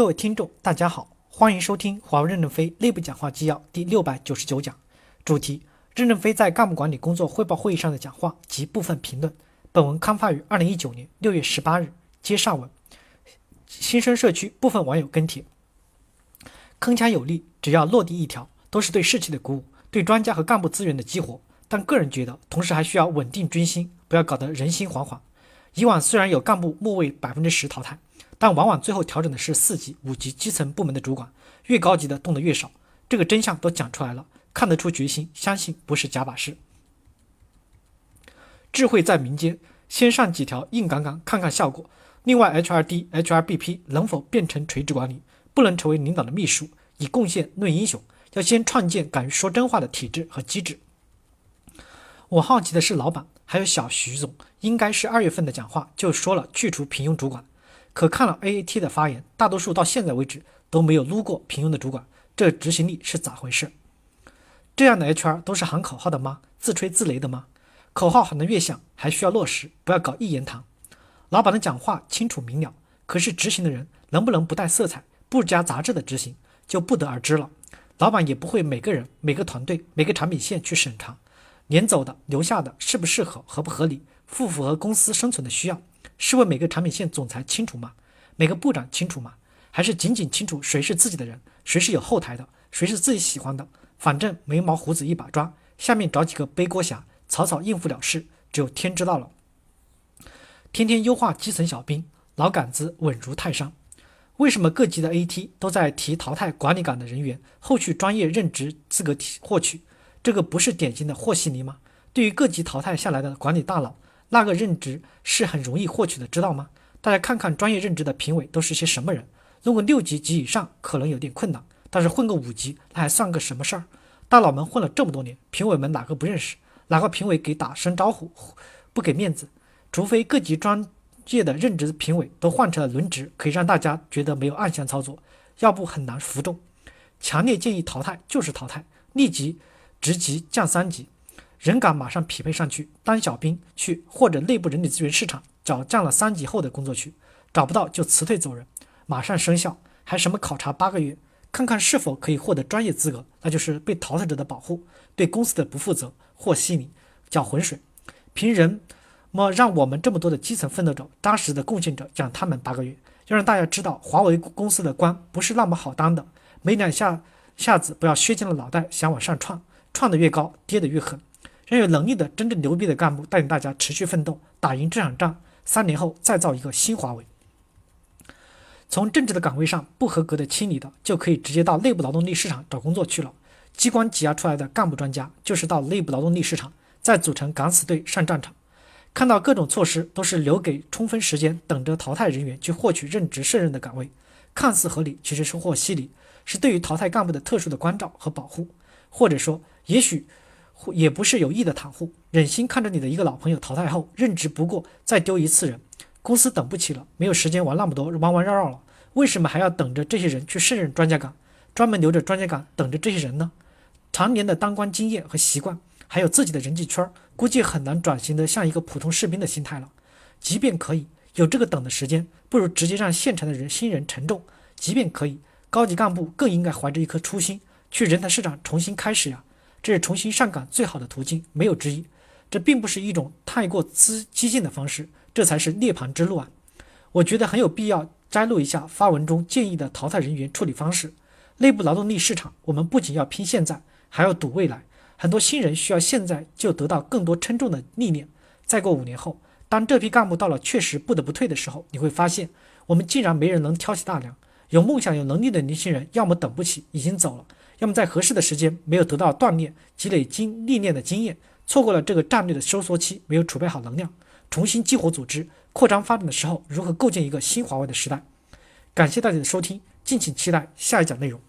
各位听众，大家好，欢迎收听华为任正非内部讲话纪要第六百九十九讲，主题：任正非在干部管理工作汇报会议上的讲话及部分评论。本文刊发于二零一九年六月十八日。接上文，新生社区部分网友跟帖：铿锵有力，只要落地一条，都是对士气的鼓舞，对专家和干部资源的激活。但个人觉得，同时还需要稳定军心，不要搞得人心惶惶。以往虽然有干部末位百分之十淘汰，但往往最后调整的是四级、五级基层部门的主管，越高级的动得越少。这个真相都讲出来了，看得出决心，相信不是假把式。智慧在民间，先上几条硬杠杠，看看效果。另外，HRD、HRBP 能否变成垂直管理？不能成为领导的秘书，以贡献论英雄。要先创建敢于说真话的体制和机制。我好奇的是，老板还有小徐总，应该是二月份的讲话就说了去除平庸主管，可看了 AAT 的发言，大多数到现在为止都没有撸过平庸的主管，这执行力是咋回事？这样的 HR 都是喊口号的吗？自吹自擂的吗？口号喊得越响，还需要落实，不要搞一言堂。老板的讲话清楚明了，可是执行的人能不能不带色彩、不加杂质的执行，就不得而知了。老板也不会每个人、每个团队、每个产品线去审查。撵走的、留下的，适不适合、合不合理、符不符合公司生存的需要？是问每个产品线总裁清楚吗？每个部长清楚吗？还是仅仅清楚谁是自己的人，谁是有后台的，谁是自己喜欢的？反正眉毛胡子一把抓，下面找几个背锅侠，草草应付了事，只有天知道了。天天优化基层小兵，老杆子稳如泰山。为什么各级的 AT 都在提淘汰管理岗的人员，后续专业任职资格提获取？这个不是典型的和稀泥吗？对于各级淘汰下来的管理大佬，那个任职是很容易获取的，知道吗？大家看看专业任职的评委都是些什么人？如果六级及以上可能有点困难，但是混个五级那还算个什么事儿？大佬们混了这么多年，评委们哪个不认识？哪个评委给打声招呼不给面子？除非各级专业的任职评委都换成了轮值，可以让大家觉得没有暗箱操作，要不很难服众。强烈建议淘汰就是淘汰，立即。职级降三级，人岗马上匹配上去当小兵去，或者内部人力资源市场找降了三级后的工作去，找不到就辞退走人，马上生效，还什么考察八个月，看看是否可以获得专业资格，那就是被淘汰者的保护，对公司的不负责，和稀泥，搅浑水，凭人么让我们这么多的基层奋斗者、扎实的贡献者讲他们八个月，要让大家知道华为公司的官不是那么好当的，没两下下子不要削尖了脑袋想往上窜。创得越高，跌得越狠。让有能力的、真正牛逼的干部带领大家持续奋斗，打赢这场仗。三年后再造一个新华为。从政治的岗位上不合格的清理的，就可以直接到内部劳动力市场找工作去了。机关挤压出来的干部专家，就是到内部劳动力市场再组成敢死队上战场。看到各种措施都是留给充分时间等着淘汰人员去获取任职胜任的岗位，看似合理，其实收获稀泥，是对于淘汰干部的特殊的关照和保护。或者说，也许也不是有意的袒护，忍心看着你的一个老朋友淘汰后任职不过，再丢一次人，公司等不起了，没有时间玩那么多弯弯绕绕了。为什么还要等着这些人去胜任专家岗，专门留着专家岗等着这些人呢？常年的当官经验和习惯，还有自己的人际圈，估计很难转型的像一个普通士兵的心态了。即便可以有这个等的时间，不如直接让现场的人新人承重。即便可以，高级干部更应该怀着一颗初心。去人才市场重新开始呀，这是重新上岗最好的途径，没有之一。这并不是一种太过激激进的方式，这才是涅槃之路啊！我觉得很有必要摘录一下发文中建议的淘汰人员处理方式。内部劳动力市场，我们不仅要拼现在，还要赌未来。很多新人需要现在就得到更多称重的历练。再过五年后，当这批干部到了确实不得不退的时候，你会发现，我们竟然没人能挑起大梁。有梦想、有能力的年轻人，要么等不起，已经走了。要么在合适的时间没有得到锻炼、积累经历练的经验，错过了这个战略的收缩期，没有储备好能量，重新激活组织、扩张发展的时候，如何构建一个新华为的时代？感谢大家的收听，敬请期待下一讲内容。